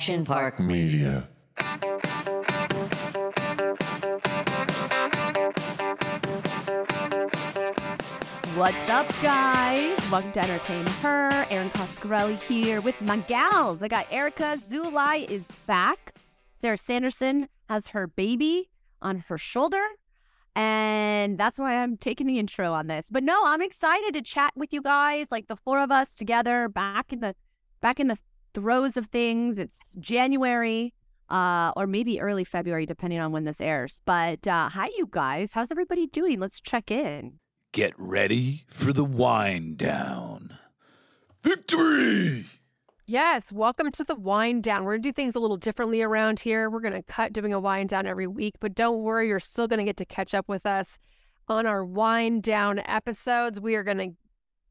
Action Park Media. What's up, guys? Welcome to Entertain Her. Erin Coscarelli here with my gals. I got Erica Zulay is back. Sarah Sanderson has her baby on her shoulder. And that's why I'm taking the intro on this. But no, I'm excited to chat with you guys, like the four of us together, back in the back in the throes of things. It's January, uh, or maybe early February, depending on when this airs. But uh, hi, you guys. How's everybody doing? Let's check in. Get ready for the Winedown. Victory! Yes, welcome to the Winedown. We're going to do things a little differently around here. We're going to cut doing a Winedown every week, but don't worry, you're still going to get to catch up with us on our Winedown episodes. We are going to,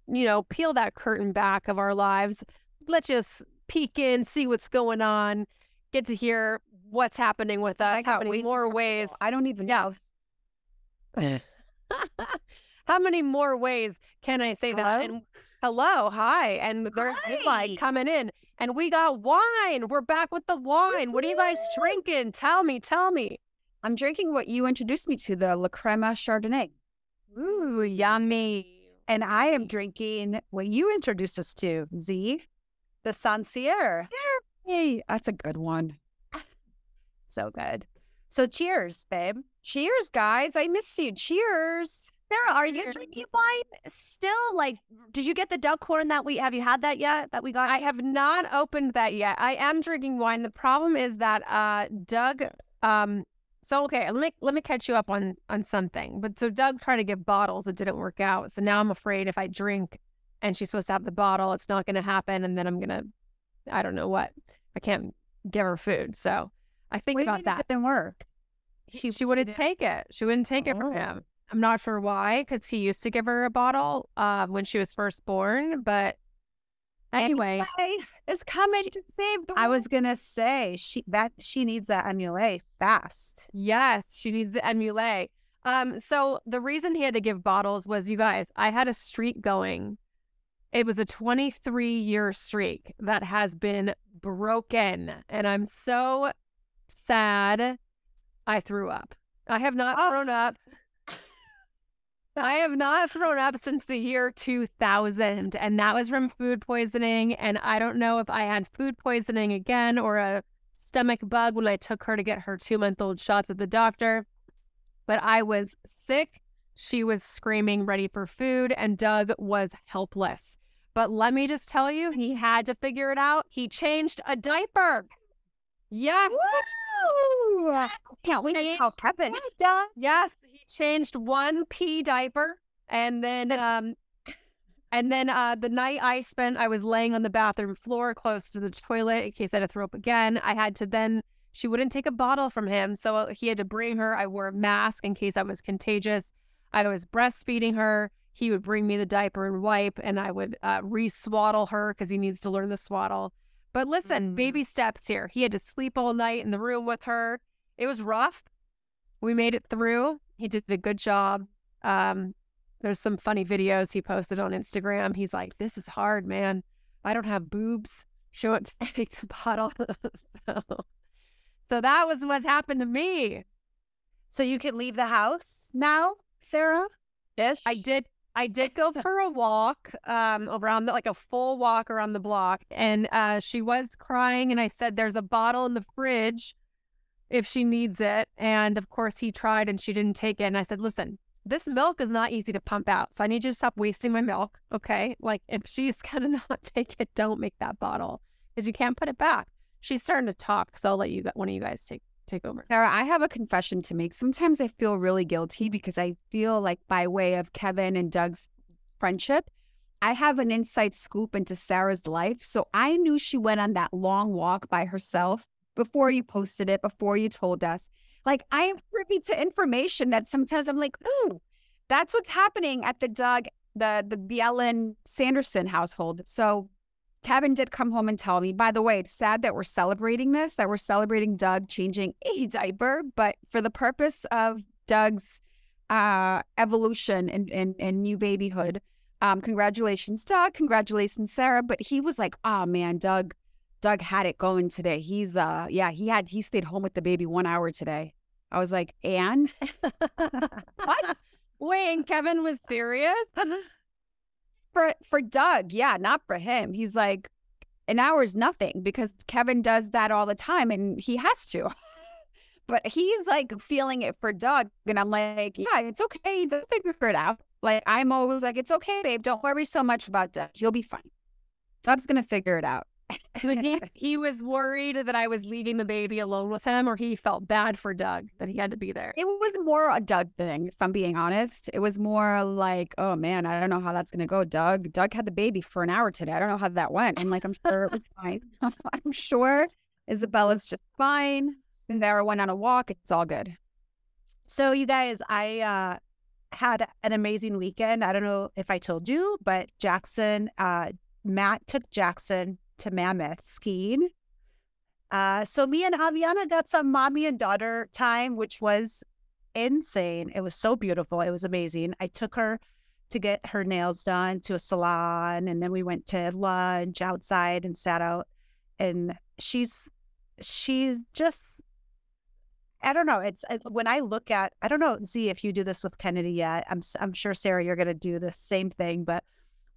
you know, peel that curtain back of our lives. Let us peek in, see what's going on, get to hear what's happening with us, how many more ways. I don't even Yeah. know. How many more ways can I say that? Hello? And hello, hi, and there's Hi. like coming in, and we got wine. We're back with the wine. What are you guys drinking? Tell me, tell me. I'm drinking what you introduced me to, the La Crema Chardonnay. Ooh, yummy. And I am drinking what you introduced us to, Z, the Sancerre. Hey, that's a good one. So good. So cheers, babe. Cheers, guys. I missed you. Cheers. Sarah, are you drinking wine still? Like, did you get the Duckhorn that we have you had that yet? That we got? I have not opened that yet. I am drinking wine. The problem is that uh Doug um so okay, let me let me catch you up on on something. But so Doug tried to give bottles, it didn't work out. So now I'm afraid if I drink and she's supposed to have the bottle, it's not gonna happen and then I'm gonna I don't know what. I can't give her food. So I think about that. didn't work? She, she wouldn't take it. She wouldn't take it from Oh. him. I'm not sure why, because he used to give her a bottle uh, when she was first born. But anyway, is coming to save the I was gonna say she that she needs that emulate fast. Yes, she needs the emulate. Um, so the reason he had to give bottles was you guys, I had a streak going. It was a 23 year streak that has been broken. And I'm so sad I threw up. I have not Oh. thrown up. I have not thrown up since the year 2000, and that was from food poisoning. And I don't know if I had food poisoning again or a stomach bug when I took her to get her two month old shots at the doctor. But I was sick. She was screaming, ready for food, and Doug was helpless. But let me just tell you, he had to figure it out. He changed a diaper. Yes. Woo! Can't wait to tell Kevin. Yes, he changed one pee diaper, and then um, and then uh, the night I spent, I was laying on the bathroom floor close to the toilet in case I had to throw up again. I had to then. She wouldn't take a bottle from him, so he had to bring her. I wore a mask in case I was contagious. I was breastfeeding her. He would bring me the diaper and wipe, and I would uh, re-swaddle her because he needs to learn the swaddle. But listen, Mm. baby steps here. He had to sleep all night in the room with her. It was rough. We made it through. He did a good job. Um, there's some funny videos he posted on Instagram. He's like, "This is hard, man. I don't have boobs. Show it to take the bottle." so, so that was what happened to me. So you can leave the house now, Sarah? Ish. I did. I did go for a walk um, around the, like a full walk around the block, and uh, she was crying. And I said, "There's a bottle in the fridge if she needs it." And of course, he tried, and she didn't take it. And I said, "Listen, this milk is not easy to pump out, so I need you to stop wasting my milk, okay? Like if she's gonna not take it, don't make that bottle because you can't put it back." She's starting to talk, so I'll let you one of you guys take take over. Sarah, I have a confession to make. Sometimes I feel really guilty because I feel like by way of Kevin and Doug's friendship, I have an inside scoop into Sarah's life. So I knew she went on that long walk by herself before you posted it, before you told us. Like I am privy to information that sometimes I'm like, ooh, that's what's happening at the Doug, the the the Ellen Sanderson household. So Kevin did come home and tell me, by the way, it's sad that we're celebrating this, that we're celebrating Doug changing a diaper, but for the purpose of Doug's uh, evolution and, and, and new babyhood, um, congratulations, Doug. Congratulations, Sarah. But he was like, oh man, Doug, Doug had it going today. He's uh yeah, he had he stayed home with the baby one hour today. I was like, and what? Wait, and Kevin was serious? for for Doug, yeah, not for him. He's like, an hour is nothing because Kevin does that all the time and he has to. but he's like feeling it for Doug. And I'm like, yeah, it's okay. He'll figure it out. Like, I'm always like, it's okay, babe. Don't worry so much about Doug. He'll be fine. Doug's to figure it out. He, he was worried that I was leaving the baby alone with him, or he felt bad for Doug that he had to be there. It was more a Doug thing, if I'm being honest. It was more like, oh man, I don't know how that's gonna go. Doug, Doug had the baby for an hour today. I don't know how that went. And like, I'm sure it was fine. I'm sure Isabella's just fine. Sarah went on a walk. It's all good. So you guys, I uh had an amazing weekend. I don't know if I told you, but Jackson, uh, Matt took Jackson to Mammoth skiing. Uh, so me and Aviana got some mommy and daughter time, which was insane. It was so beautiful. It was amazing. I took her to get her nails done to a salon, and then we went to lunch outside and sat out. And she's she's just I don't know. It's when I look at I don't know, Z, if you do this with Kennedy yet. I'm I'm sure Sarah, you're gonna do the same thing, but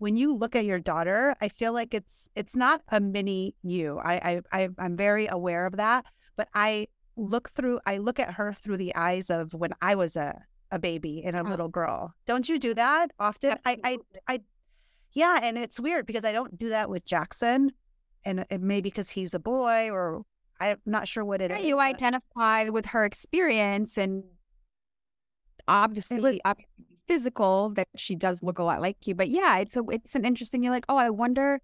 when you look at your daughter, I feel like it's it's not a mini you. I I, I am very aware of that, but I look through I look at her through the eyes of when I was a a baby and a oh. little girl. Don't you do that often? I, I I yeah, and it's weird because I don't do that with Jackson, and it may because he's a boy or I'm not sure what it yeah, is. You but... identify with her experience and obviously, was, obviously physical that she does look a lot like you. But yeah, it's a it's an interesting. You're like, oh, I wonder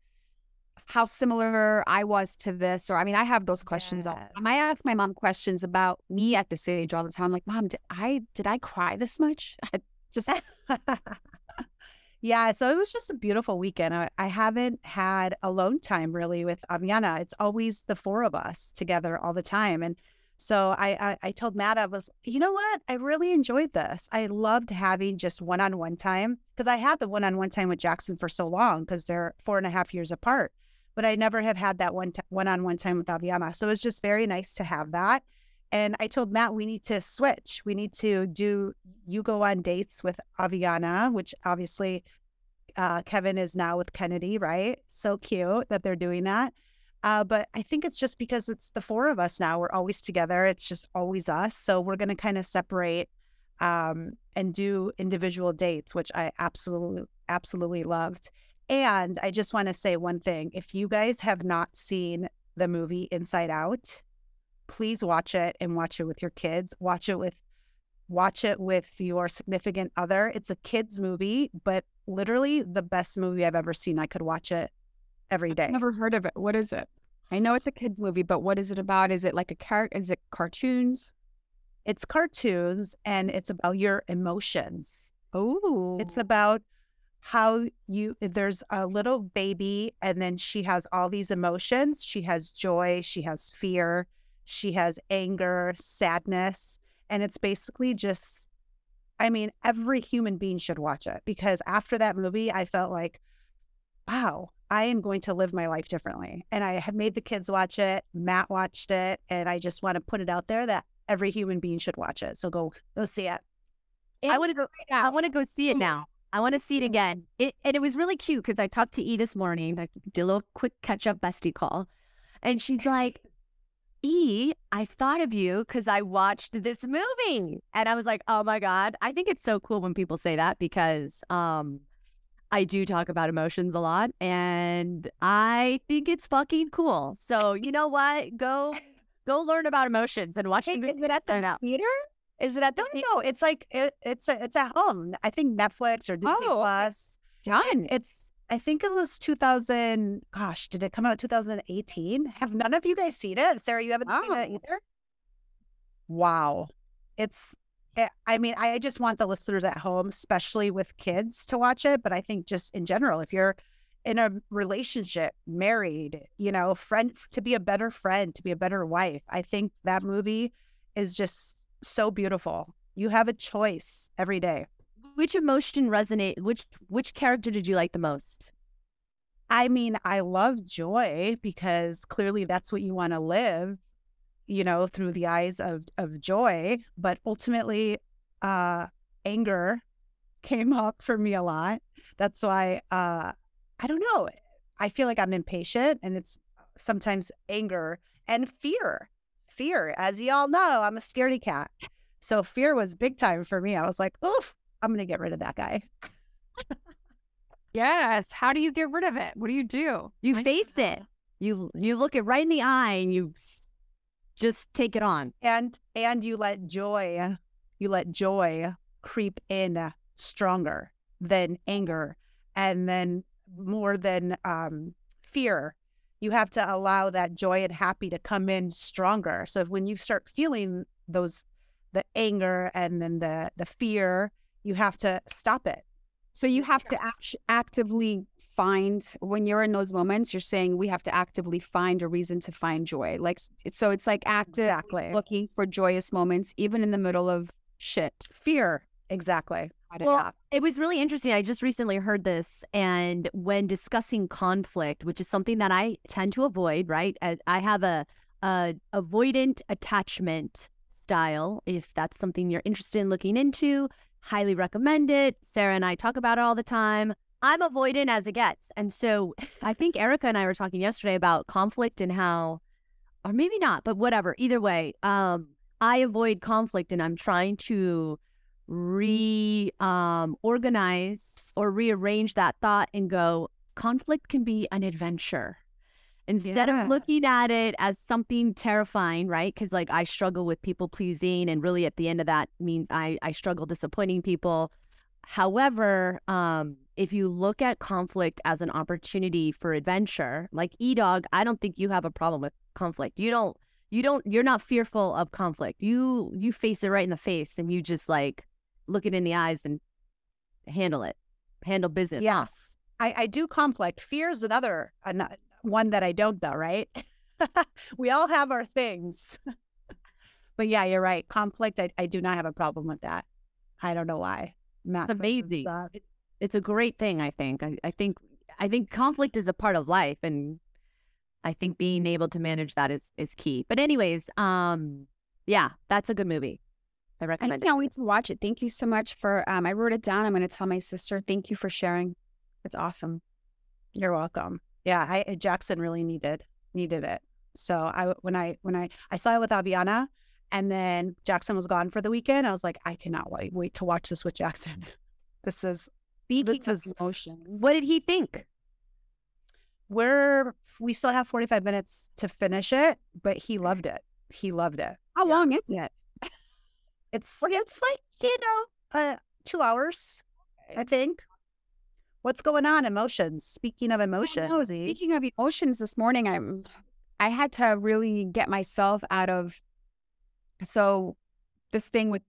how similar I was to this. Or I mean, I have those questions. Yes. All, I ask my mom questions about me at this age all the time. I'm like, mom, did I did I cry this much? I just yeah. So it was just a beautiful weekend. I, I haven't had alone time really with Aviana. It's always the four of us together all the time, and so I, I, I told Matt, I was, you know what? I really enjoyed this. I loved having just one on one time because I had the one on one time with Jackson for so long because they're four and a half years apart. But I never have had that one one on one time with Aviana. So it was just very nice to have that. And I told Matt, we need to switch. We need to do, you go on dates with Aviana, which obviously uh, Kevin is now with Kennedy, right? So cute that they're doing that. Uh, but I think it's just because it's the four of us now. We're always together. It's just always us. So we're going to kind of separate um, and do individual dates, which I absolutely, absolutely loved. And I just want to say one thing. If you guys have not seen the movie Inside Out, please watch it and watch it with your kids. Watch it with watch it with your significant other. It's a kids movie, but literally the best movie I've ever seen. I could watch it every day. I've never heard of it. What is it? I know it's a kids movie, but what is it about? Is it like a car? Is it cartoons? It's cartoons, and it's about your emotions. Oh, it's about how you. There's a little baby, and then she has all these emotions. She has joy. She has fear. She has anger, sadness, and it's basically just. I mean, every human being should watch it because after that movie, I felt like, wow, I am going to live my life differently. And I have made the kids watch it. Matt watched it. And I just want to put it out there that every human being should watch it. So go go see it. I want to go. I want to go see it now. I want to see it again. It, and it was really cute because I talked to E this morning. I did a little quick catch up bestie call, and she's like, "E, I thought of you because I watched this movie." And I was like, "Oh my god!" I think it's so cool when people say that because um, I do talk about emotions a lot and I think it's fucking cool. So, you know what? Go go learn about emotions and watch hey, the Is it at the theater? Is it at the No, no, it's like it, it's a, it's at home. I think Netflix or Disney oh, Plus. Done. It's I think it was 2000 gosh, did it come out 2018? Have none of you guys seen it? Sarah, you haven't oh. seen it oh. either? Wow. It's Eh, I mean, I just want the listeners at home, especially with kids, to watch it. But I think just in general, if you're in a relationship, married, you know, friend, to be a better friend, to be a better wife, I think that movie is just so beautiful. You have a choice every day. Which emotion resonate? Which which character did you like the most? I mean, I love joy because clearly that's what you want to live, you know, through the eyes of of joy. But ultimately, uh, anger came up for me a lot. That's why uh, I don't know. I feel like I'm impatient, and it's sometimes anger and fear. Fear, as you all know, I'm a scaredy cat. So fear was big time for me. I was like, oh, I'm gonna get rid of that guy. Yes. How do you get rid of it? What do you do? You I- face it. You you look it right in the eye and you s- just take it on. and and you let joy you let joy creep in stronger than anger and then more than um fear. You have to allow that joy and happy to come in stronger. So when you start feeling those the anger and then the the fear you have to stop it. So you have to act- actively find when you're in those moments. You're saying we have to actively find a reason to find joy. Like so, it's like active exactly looking for joyous moments, even in the middle of shit. fear exactly Well, it was really interesting. I just recently heard this, and when discussing conflict, which is something that I tend to avoid, right? I, I have a, a avoidant attachment style. If that's something you're interested in looking into, highly recommend it. Sarah and I talk about it all the time. I'm avoidant as it gets, and so I think Erica and I were talking yesterday about conflict and how, or maybe not, but whatever. Either way, um, I avoid conflict, and I'm trying to re um organize or rearrange that thought and go conflict can be an adventure. Instead of looking at it as something terrifying right? Because like i struggle with people pleasing and really at the end of that means i i struggle disappointing people. However um if you look at conflict as an opportunity for adventure like e-dog i don't think you have a problem with conflict you don't you don't you're not fearful of conflict you you face it right in the face and you just like look it in the eyes and handle it handle business Yes. I, I do conflict. Fear is another ano- one that I don't, though, right? we all have our things. but yeah, you're right. Conflict, I, I do not have a problem with that. I don't know why. Matt it's says it's, amazing uh, it's, it's a great thing i think I, I think i think conflict is a part of life and i think being able to manage that is is key but anyways um yeah that's a good movie i I recommend I can't wait to watch it. Thank you so much for. Um, I wrote it down. I'm going to tell my sister. Thank you for sharing. It's awesome. You're welcome. Yeah, I uh, Jackson really needed needed it. So I when I when I I saw it with Aviana, and then Jackson was gone for the weekend. I was like, I cannot wait wait to watch this with Jackson. This is Speaking of emotions, what did he think we're we still have 45 minutes to finish it, but he loved it. He loved it. how Yeah. long is it? It's it's like you know, uh, two hours, I think. What's going on? Emotions. Speaking of emotions, no, Z. speaking of emotions, this morning I'm I had to really get myself out of so this thing with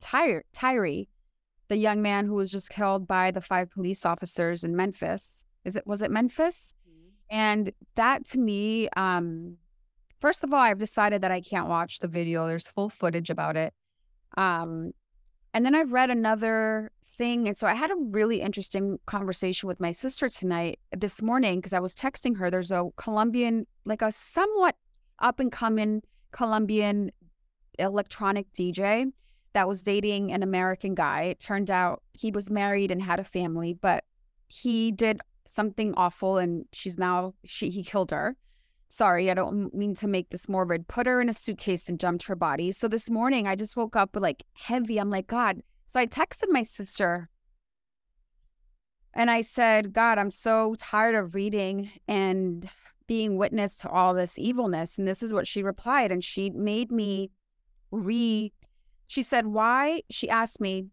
Tyre Tyree, the young man who was just killed by the five police officers in Memphis. Is it was it Memphis? And that to me, um, first of all, I've decided that I can't watch the video. There's full footage about it. Um, and then I've read another thing. And so I had a really interesting conversation with my sister tonight, this morning, because I was texting her. There's a Colombian, like a somewhat up and coming Colombian electronic DJ that was dating an American guy. It turned out he was married and had a family, but he did something awful and she's now she he killed her. Sorry, I don't mean to make this morbid. Put her in a suitcase and jumped her body. So this morning I just woke up like heavy. I'm like, God. So I texted my sister and I said, God, I'm so tired of reading and being witness to all this evilness. And this is what she replied. And she made me re she said, Why? She asked me,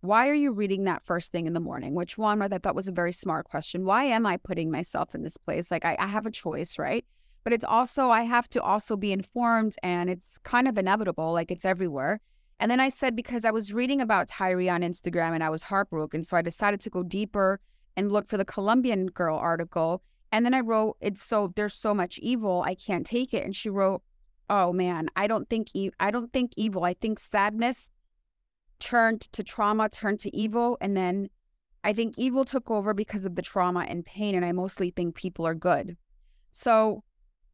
Why are you reading that first thing in the morning? Which one I thought was a very smart question. Why am I putting myself in this place? Like, I, I have a choice, right? But it's also, I have to also be informed and it's kind of inevitable, like it's everywhere. And then I said, because I was reading about Tyree on Instagram and I was heartbroken. So I decided to go deeper and look for the Colombian girl article. And then I wrote, it's so, there's so much evil, I can't take it. And she wrote, oh man, I don't think, e- I don't think evil. I think sadness turned to trauma, turned to evil. And then I think evil took over because of the trauma and pain, and I mostly think people are good. So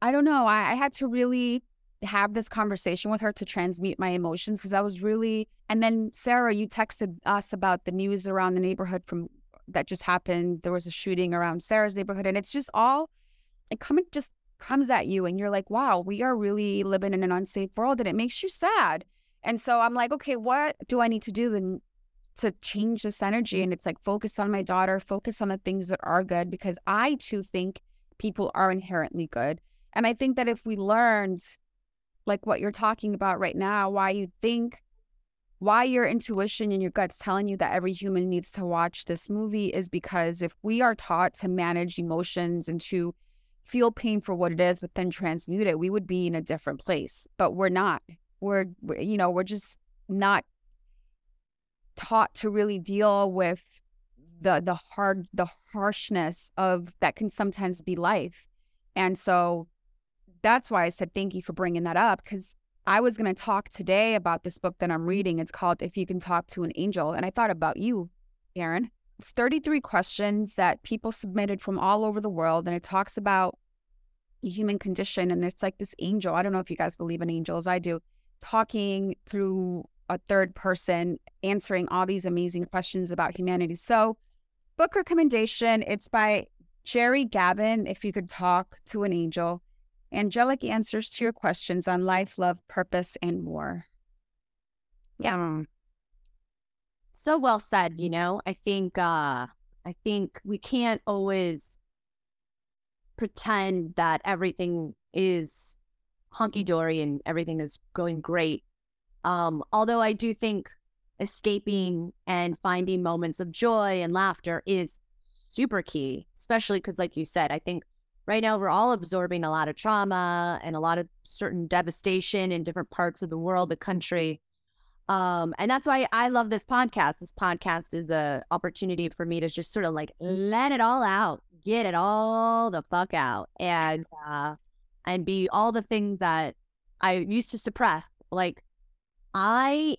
I don't know. I, I had to really have this conversation with her to transmute my emotions because I was really. And then Sarah, you texted us about the news around the neighborhood from that just happened. There was a shooting around Sarah's neighborhood, and it's just all it coming just comes at you, and you're like, wow, we are really living in an unsafe world, and it makes you sad. And so I'm like, okay, what do I need to do then to change this energy? And it's like focus on my daughter, focus on the things that are good, because I too think people are inherently good. And I think that if we learned like what you're talking about right now, why you think, why your intuition and your gut's telling you that every human needs to watch this movie is because if we are taught to manage emotions and to feel pain for what it is, but then transmute it, we would be in a different place. But we're not. We're, we're you know, we're just not taught to really deal with the the hard the harshness of that can sometimes be life. And so that's why I said thank you for bringing that up because I was going to talk today about this book that I'm reading. It's called If You Can Talk to an Angel. And I thought about you, Erin. It's 33 questions that people submitted from all over the world. And it talks about the human condition. And it's like this angel. I don't know if you guys believe in angels. I do. Talking through a third person, answering all these amazing questions about humanity. So, book recommendation it's by Jerry Gavin. If you could talk to an angel angelic answers to your questions on life, love, purpose, and more. Yeah. So well said, you know. I think uh I think we can't always pretend that everything is hunky dory and everything is going great. Um, although I do think escaping and finding moments of joy and laughter is super key, especially because, like you said, I think right now we're all absorbing a lot of trauma and a lot of certain devastation in different parts of the world, the country. Um, and that's why I love this podcast. This podcast is a opportunity for me to just sort of like let it all out, get it all the fuck out, and uh, and be all the things that I used to suppress. Like I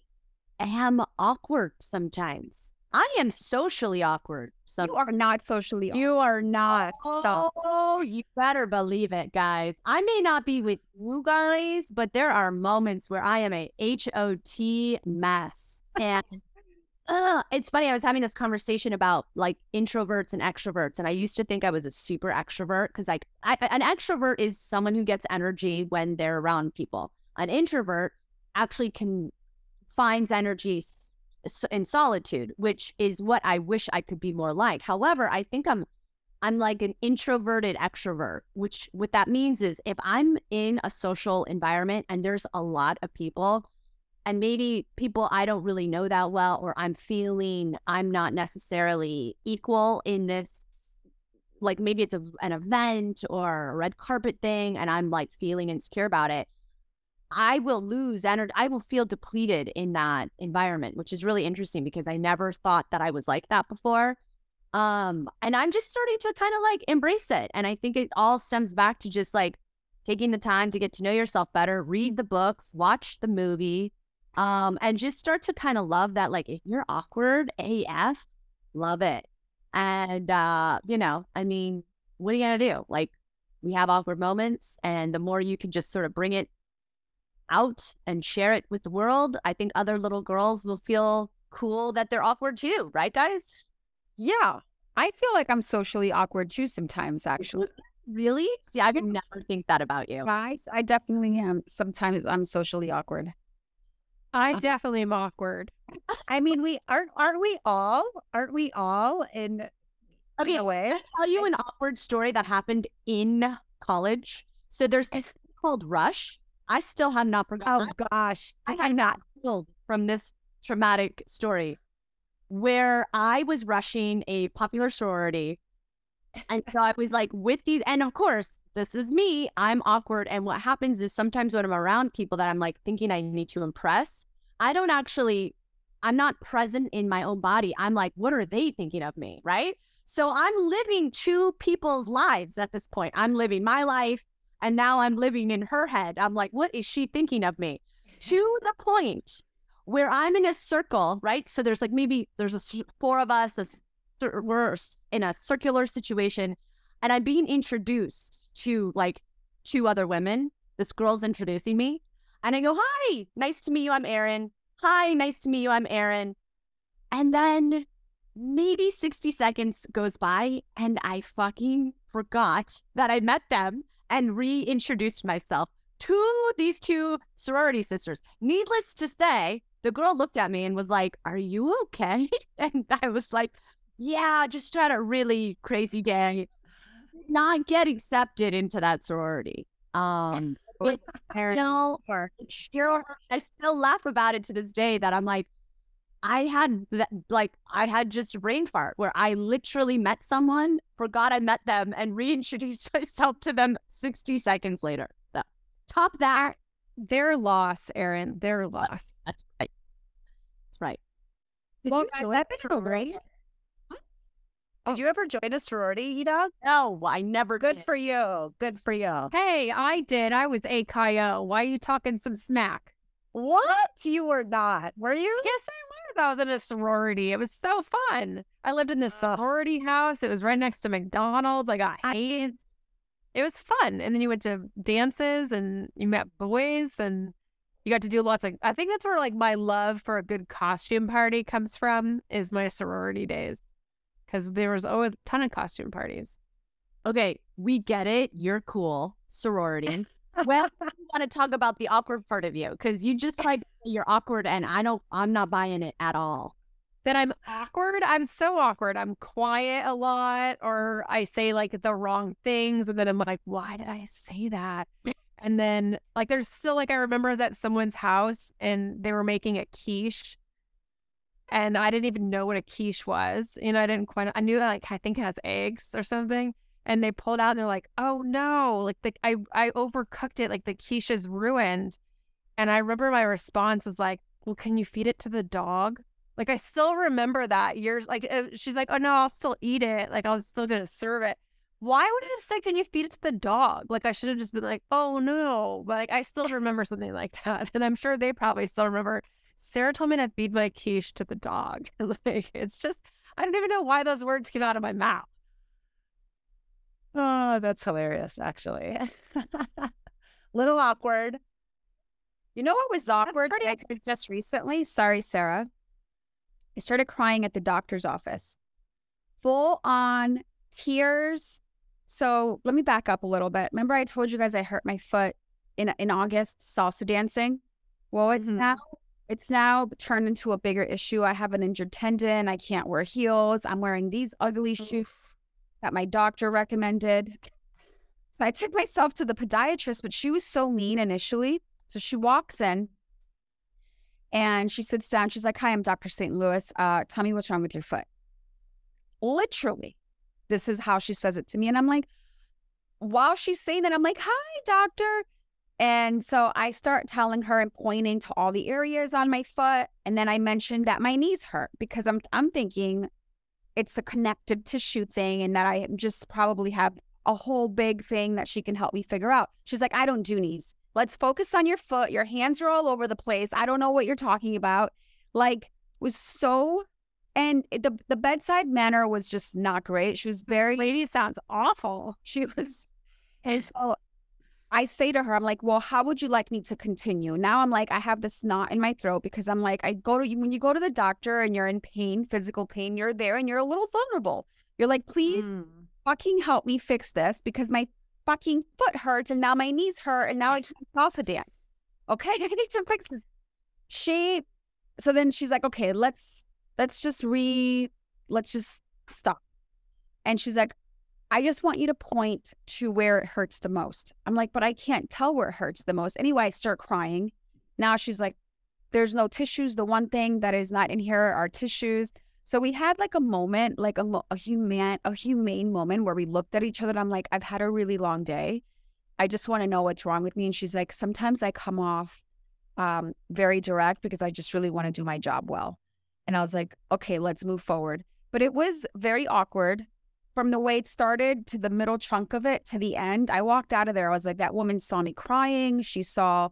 am awkward sometimes. I am socially awkward. So you are not socially. Awkward. You are not. Stop. Oh, you better believe it, guys. I may not be with you guys, but there are moments where I am a HOT mess. And uh, it's funny. I was having this conversation about like introverts and extroverts, and I used to think I was a super extrovert because like I, an extrovert is someone who gets energy when they're around people. An introvert actually can finds energy in solitude, which is what I wish I could be more like. However, I think I'm I'm like an introverted extrovert, which what that means is if I'm in a social environment and there's a lot of people and maybe people I don't really know that well or I'm feeling I'm not necessarily equal in this like maybe it's a, an event or a red carpet thing and I'm like feeling insecure about it. I will lose energy. I will feel depleted in that environment, which is really interesting because I never thought that I was like that before. Um, and I'm just starting to kind of like embrace it. And I think it all stems back to just like taking the time to get to know yourself better, read the books, watch the movie, um, and just start to kind of love that. Like, if you're awkward AF, love it. And, uh, you know, I mean, what are you going to do? Like, we have awkward moments, and the more you can just sort of bring it out and share it with the world, I think other little girls will feel cool that they're awkward too, right, guys? Yeah. I feel like I'm socially awkward too sometimes, actually. Really? See, I would never think that about you. I, I definitely am. Sometimes I'm socially awkward. I uh, definitely am awkward. I mean, we aren't aren't we all? Aren't we all in okay, in a way? I'll tell you an awkward story that happened in college. So there's this called Rush. I still have not forgotten. Oh gosh, I have not healed from this traumatic story where I was rushing a popular sorority. And so I was like with these, and of course, this is me. I'm awkward. And what happens is sometimes when I'm around people that I'm like thinking I need to impress, I don't actually, I'm not present in my own body. I'm like, what are they thinking of me? Right. So I'm living two people's lives at this point. I'm living my life and now I'm living in her head. I'm like, what is she thinking of me? to the point where I'm in a circle, right? So there's like maybe there's a, four of us, a we're in a circular situation, and I'm being introduced to like two other women. This girl's introducing me, and I go, "Hi, nice to meet you. I'm Erin. Hi, nice to meet you. I'm Erin." And then maybe 60 seconds goes by, and I fucking forgot that I met them and reintroduced myself to these two sorority sisters. Needless to say, the girl looked at me and was like, Are you okay? And I was like, Yeah, just had a really crazy day. Not get accepted into that sorority. Um, you know, I still laugh about it to this day that I'm like, I had that, like, I had just a brain fart where I literally met someone, forgot I met them, and reintroduced myself to them 60 seconds later. So, top that. Their loss, Erin. Their loss. That's right. That's right. Did Well, you guys, join that's a been a sorority? great- Did oh. you ever join a sorority, Eda? No, I never Good did. for you. Good for you. Hey, I did. I was a Chi O. Why are you talking some smack? What? You were not. Were you? Yes, I was. I was in a sorority. It was so fun. I lived in this sorority house. It was right next to McDonald's. I got I- hazed. It was fun. And then you went to dances and you met boys and you got to do lots of I think that's where like my love for a good costume party comes from is my sorority days. Cause there was always a ton of costume parties. Okay, we get it. You're cool. Sorority. well, I want to talk about the awkward part of you because you just tried to say you're awkward, and I don't. I'm not buying it at all. that I'm awkward. I'm so awkward. I'm quiet a lot, or I say like the wrong things, and then I'm like, why did I say that? And then like there's still like I remember I was at someone's house and they were making a quiche, and I didn't even know what a quiche was. You know, I didn't quite. I knew like I think it has eggs or something. And they pulled out and they're like, "Oh no! Like the I I overcooked it. Like the quiche is ruined." And I remember my response was like, "Well, can you feed it to the dog?" Like I still remember that years. Like uh, she's like, "Oh no, I'll still eat it. Like I was still gonna serve it." Why would it have said, "Can you feed it to the dog?" Like I should have just been like, "Oh no!" But like I still remember something like that, and I'm sure they probably still remember. Sarah told me to feed my quiche to the dog. like it's just, I don't even know why those words came out of my mouth. Oh, that's hilarious, actually. Little awkward. You know what was awkward? just recently. Sorry, Sarah. I started crying at the doctor's office. Full on tears. So let me back up a little bit. Remember, I told you guys I hurt my foot in in August salsa dancing. Well, it's Mhm. now it's now turned into a bigger issue. I have an injured tendon. I can't wear heels. I'm wearing these ugly shoes that my doctor recommended. So I took myself to the podiatrist, but she was so mean initially. So she walks in and she sits down. She's like, Hi, I'm Dr. St. Louis. Uh, tell me what's wrong with your foot. Literally, this is how she says it to me. And I'm like, while she's saying that, I'm like, Hi, doctor. And so I start telling her and pointing to all the areas on my foot. And then I mentioned that my knees hurt because I'm I'm thinking it's a connective tissue thing and that I just probably have a whole big thing that she can help me figure out. She's like, I don't do knees. Let's focus on your foot. Your hands are all over the place. I don't know what you're talking about. Like, was so, and the the bedside manner was just not great. She was very Lady sounds awful. she was, and so I say to her, I'm like, well, how would you like me to continue? Now I'm like, I have this knot in my throat because I'm like, I go to you when you go to the doctor and you're in pain, physical pain, you're there and you're a little vulnerable. You're like, please Mm. fucking help me fix this because my fucking foot hurts and now my knees hurt and now I can't salsa dance. Okay, I need to fix this. She, so then she's like, okay, let's let's just re, let's just stop. And she's like, I just want you to point to where it hurts the most. I'm like, but I can't tell where it hurts the most. Anyway, I start crying. Now she's like, there's no tissues. The one thing that is not in here are tissues. So we had like a moment, like a, a human, a humane moment where we looked at each other. And I'm like, I've had a really long day. I just want to know what's wrong with me. And she's like, sometimes I come off um, very direct because I just really want to do my job well. And I was like, okay, let's move forward. But it was very awkward from the way it started to the middle chunk of it to the end. I walked out of there. I was like, that woman saw me crying. She saw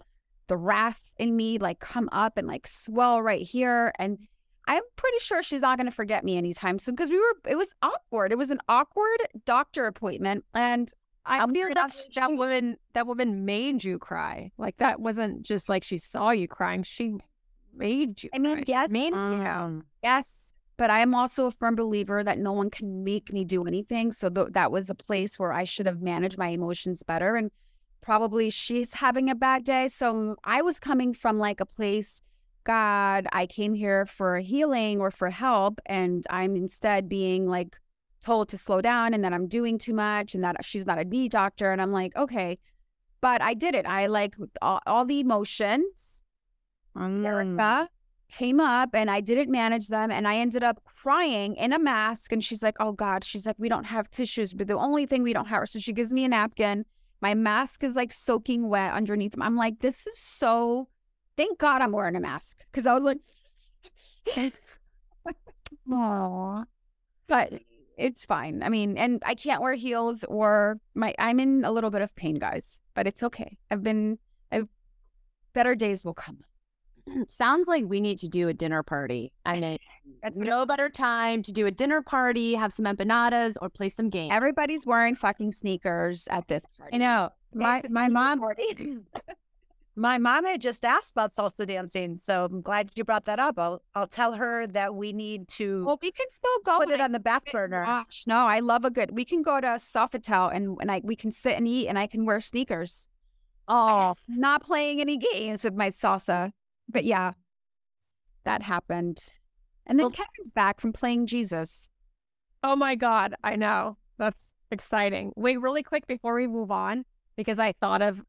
the wrath in me like come up and like swell right here. And I'm pretty sure she's not going to forget me anytime soon because we were, it was awkward. It was an awkward doctor appointment. And I I'm feel not that that woman that woman made you cry. Like that wasn't just like she saw you crying. She made you. I mean, cry. yes, made you. Um, yes, but I am also a firm believer that no one can make me do anything. So th- that was a place where I should have managed my emotions better. And probably she's having a bad day. So I was coming from like a place, God, I came here for healing or for help. And I'm instead being like told to slow down and that I'm doing too much and that she's not a knee doctor. And I'm like, okay. But I did it. I like all, all the emotions. mm. Erica came up and I didn't manage them and I ended up crying in a mask and she's like, "Oh god." She's like, "We don't have tissues, but the only thing we don't have." So she gives me a napkin. My mask is like soaking wet underneath. I'm like, "This is so Thank God I'm wearing a mask cuz I was like Aw. but it's fine. I mean, and I can't wear heels or my I'm in a little bit of pain, guys, but it's okay. I've been I've better days will come. Sounds like we need to do a dinner party. I mean, That's no better time to do a dinner party, have some empanadas, or play some games. Everybody's wearing fucking sneakers at this party. I know. My It's my mom party. my mom had just asked about salsa dancing, so I'm glad you brought that up. I'll I'll tell her that we need to well, we can still go. put it I- on the back burner. Gosh, no, I love a good. We can go to Sofitel and and I we can sit and eat and I can wear sneakers. Oh, not playing any games with my salsa, but yeah, that happened. And then Well- Kevin's back from playing Jesus. Oh my God. I know. That's exciting. Wait, really quick before we move on, because I thought of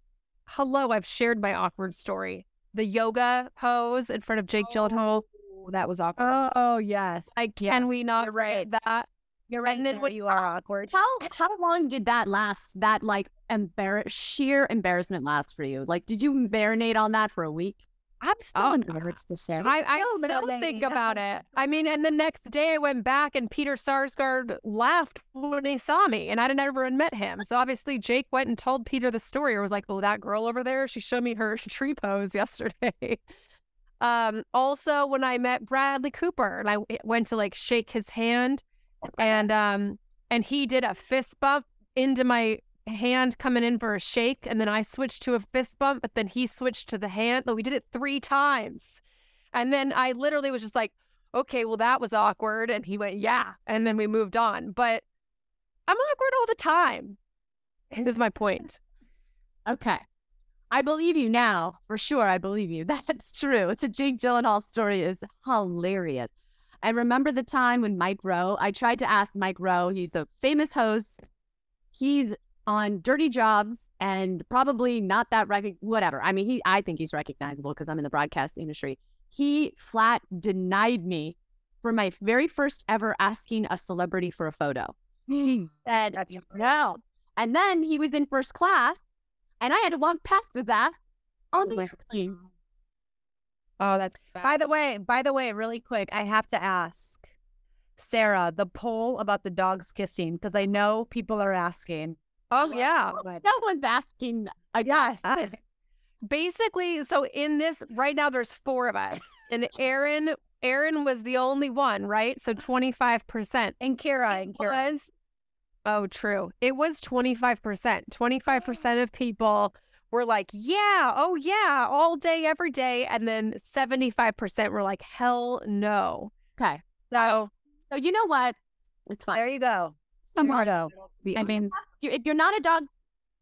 hello, I've shared my awkward story. The yoga pose in front of Jake Gyllenhaal. Oh, that was awkward. Oh, oh yes. Like, can we not You're right. that? You're right. and then Sarah, when- you are awkward. How how long did that last? That like embarrass sheer embarrassment last for you? Like, did you marinate on that for a week? I'm still Oh, embarrassed to say. I, I still still think about it. I mean, and the next day I went back and Peter Sarsgaard laughed when he saw me, and I'd never met him. So obviously Jake went and told Peter the story, or was like, "Oh, that girl over there, she showed me her tree pose yesterday." um, also, when I met Bradley Cooper, and I went to like shake his hand, and um, and he did a fist bump into my hand coming in for a shake and then I switched to a fist bump but then he switched to the hand but we did it 3 times. And then I literally was just like, "Okay, well that was awkward." And he went, "Yeah." And then we moved on. But I'm awkward all the time. Is my point. Okay. I believe you now. For sure, I believe you. That's true. The Jake Gyllenhaal story is hilarious. I remember the time when Mike Rowe, I tried to ask Mike Rowe, he's a famous host. He's on Dirty Jobs and probably not that rec- whatever. I mean, he I think he's recognizable because I'm in the broadcast industry. He flat denied me for my very first ever asking a celebrity for a photo. He said That's no. And then he was in first class, and I had to walk past that on the oh airplane. oh, that's By the way, by the way, really quick, I have to ask Sarah the poll about the dogs kissing because I know people are asking. Oh yeah. No one's asking. I Yes. Basically, so in this right now there's 4 of us. And Erin Erin was the only one, right? So 25%. And Kara and Kara was oh true it was 25% 25% of people were like yeah oh yeah all day every day and then 75% were like hell no Okay. so So you know what? It's fine. There you go. Smarto. I mean, if you're not a dog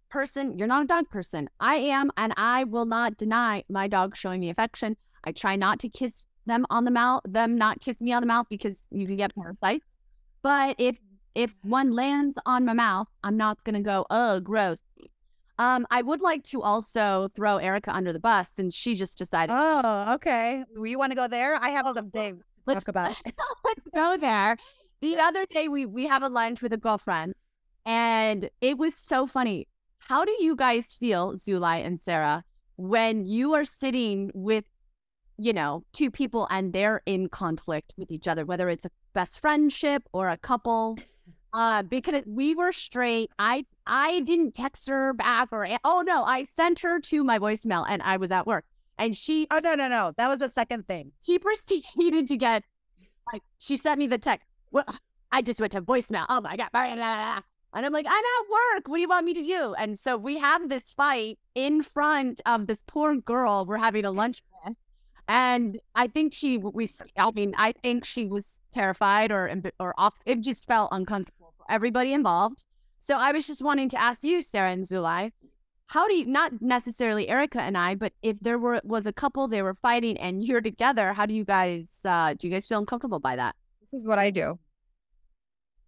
person, you're not a dog person. I am, and I will not deny my dog showing me affection. I try not to kiss them on the mouth, them not kiss me on the mouth because you can get parasites. But if if one lands on my mouth, I'm not gonna go, oh, gross. Um, I would like to also throw Erica under the bus, and she just decided oh, okay. We want to go there? I have some things to talk about. let's go there. The other day we we have a lunch with a girlfriend, and it was so funny. How do you guys feel, Zulay and Sarah, when you are sitting with, you know, two people and they're in conflict with each other, whether it's a best friendship or a couple? Uh, because we were straight. I I didn't text her back or oh no, I sent her to my voicemail and I was at work, and she Oh no, no, no. That was the second thing. he proceeded to get like she sent me the text. Well, I just went to voicemail. Oh my god. And I'm like, I'm at work. What do you want me to do? And so we have this fight in front of this poor girl we're having a lunch with. And I think she, we, I mean, I think she was terrified or or off. It just felt uncomfortable for everybody involved. So I was just wanting to ask you, Sarah and Zulay, how do you not necessarily Erica and I, but if there were was a couple they were fighting and you're together, how do you guys uh do you guys feel uncomfortable by that? This is what I do.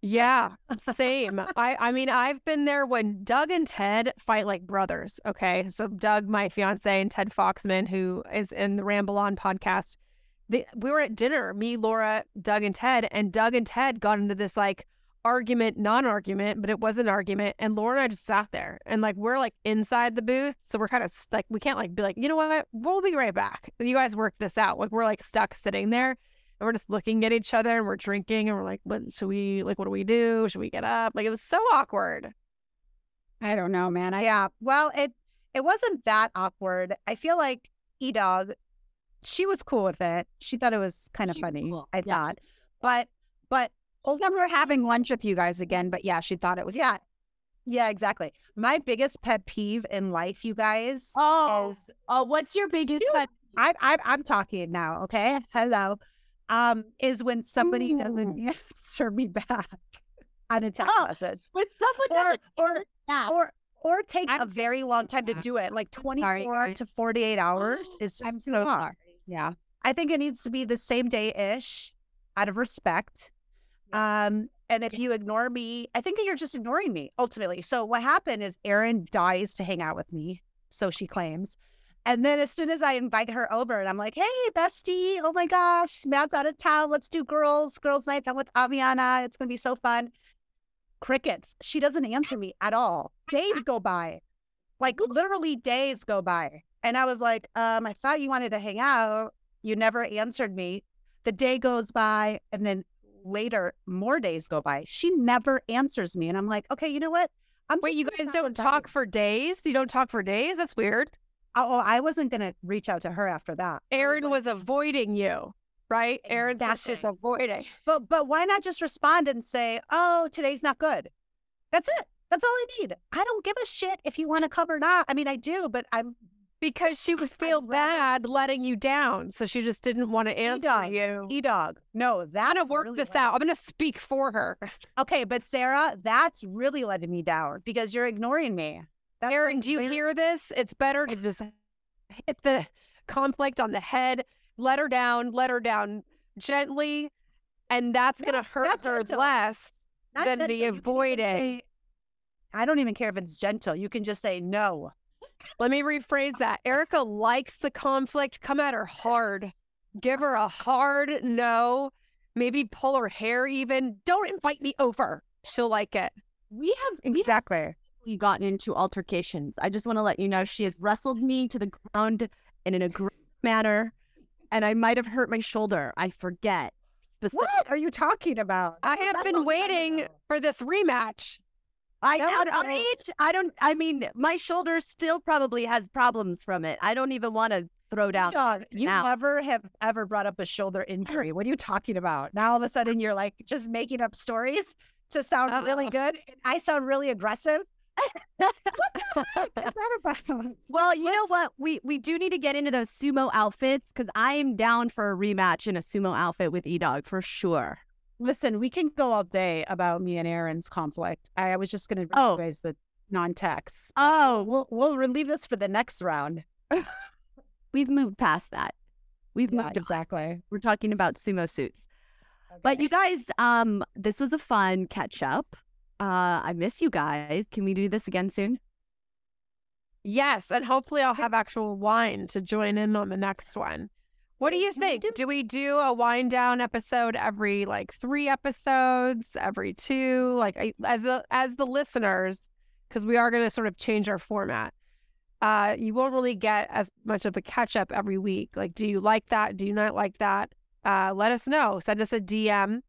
Yeah, same. I I mean, I've been there when Doug and Ted fight like brothers. Okay, so Doug, my fiance, and Ted Foxman, who is in the Ramble On podcast, they, we were at dinner, me, Laura, Doug, and Ted, and Doug and Ted got into this like argument, non-argument, but it was an argument, and Laura and I just sat there, and like we're like inside the booth, so we're kind of like we can't like be like, you know what, we'll be right back. You guys work this out. Like we're like stuck sitting there and we're just looking at each other and we're drinking and we're like, what should we like what do we do? Should we get up? Like it was so awkward. I don't know, man. I Yeah. Well, it it wasn't that awkward. I feel like E Dog, she was cool with it. She thought it was kind of She funny. cool. I Yeah. thought, but but never having lunch with you guys again, but yeah, she thought it was yeah, yeah, exactly. My biggest pet peeve in life, you guys, Oh, is oh, what's your biggest You- pet? I, I I'm talking now. Okay, hello. Um, is when somebody doesn't answer me back on a text Oh, message, When someone or doesn't or or or takes I'm- a very long time to do it, like so sorry, 24 to 48 hours is just I'm so long. sorry. Yeah. I think it needs to be the same day ish out of respect. Um, and if you ignore me, I think you're just ignoring me ultimately. So what happened is Erin dies to hang out with me, so she claims. And then as soon as I invite her over and I'm like, hey, bestie, oh my gosh, Matt's out of town. Let's do girls, girls' nights out with Aviana. It's gonna be so fun. Crickets. She doesn't answer me at all. Days go by. Like literally days go by. And I was like, um, I thought you wanted to hang out. You never answered me. The day goes by, and then later, more days go by. She never answers me. And I'm like, okay, you know what? I'm Wait, you guys don't talk for days? You don't talk for days? That's weird. Oh, I wasn't gonna reach out to her after that. I was like, was avoiding you, right? Erin's just, just avoiding. but but why not just respond and say, oh, today's not good? That's it. That's all I need. I don't give a shit if you want to come or not. I mean, I do, but I'm Because she would feel bad letting you down. So she just didn't want to answer dog. you. e dog. No, I'm gonna work really this out. I'm gonna speak for her. Okay, but Sarah, that's really letting me down because you're ignoring me. That's Erin, like do you hear this? It's better to just hit the conflict on the head, let her down, let her down gently, and that's No, gonna hurt her gentle. less Not than gentle. the avoiding. I don't even care if it's gentle. You can just say no. Let me rephrase that. Erica likes the conflict. Come at her hard. Give her a hard no. Maybe pull her hair even. Don't invite me over. She'll like it. We have we have Exactly. Gotten into altercations. I just want to let you know she has wrestled me to the ground in an aggressive manner, and I might have hurt my shoulder. I forget. Specific- What are you talking about? I have been long time waiting for this rematch. I, That I, I, so- right? I don't. I mean, my shoulder still probably has problems from it. I don't even want to throw down. You now. never have ever brought up a shoulder injury. What are you talking about? Now all of a sudden you're like just making up stories to sound uh, really Uh-oh. good. I sound really aggressive. What the heck is that about? Well, you know what? We we do need to get into those sumo outfits because I am down for a rematch in a sumo outfit with E Dog for sure. Listen, we can go all day about me and Erin's conflict. I, I was just going to Oh. raise the non-text. Oh, We'll we'll relieve this for the next round. we've moved past that. We've Yeah, moved on. exactly. We're talking about sumo suits. But you guys, um, this was a fun catch up. Uh, I miss you guys. Can we do this again soon? Yes, and hopefully I'll have actual wine to join in on the next one. What do you Can we think? do- Do we do a Winedown episode every like three episodes, every two? Like I- as a, as the listeners, because we are going to sort of change our format. Uh, you won't really get as much of a catch up every week. Like, do you like that? Do you not like that? Uh, let us know. Send us a DM,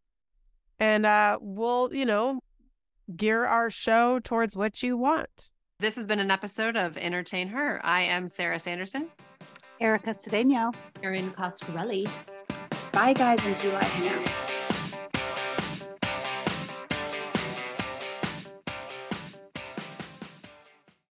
and uh, we'll you know gear our show towards what you want. This has been an episode of Entertain Her. I am Sarah Sanderson. Erica Cedeno. Erin Coscarelli. Bye, guys. I'm Zulay Henao.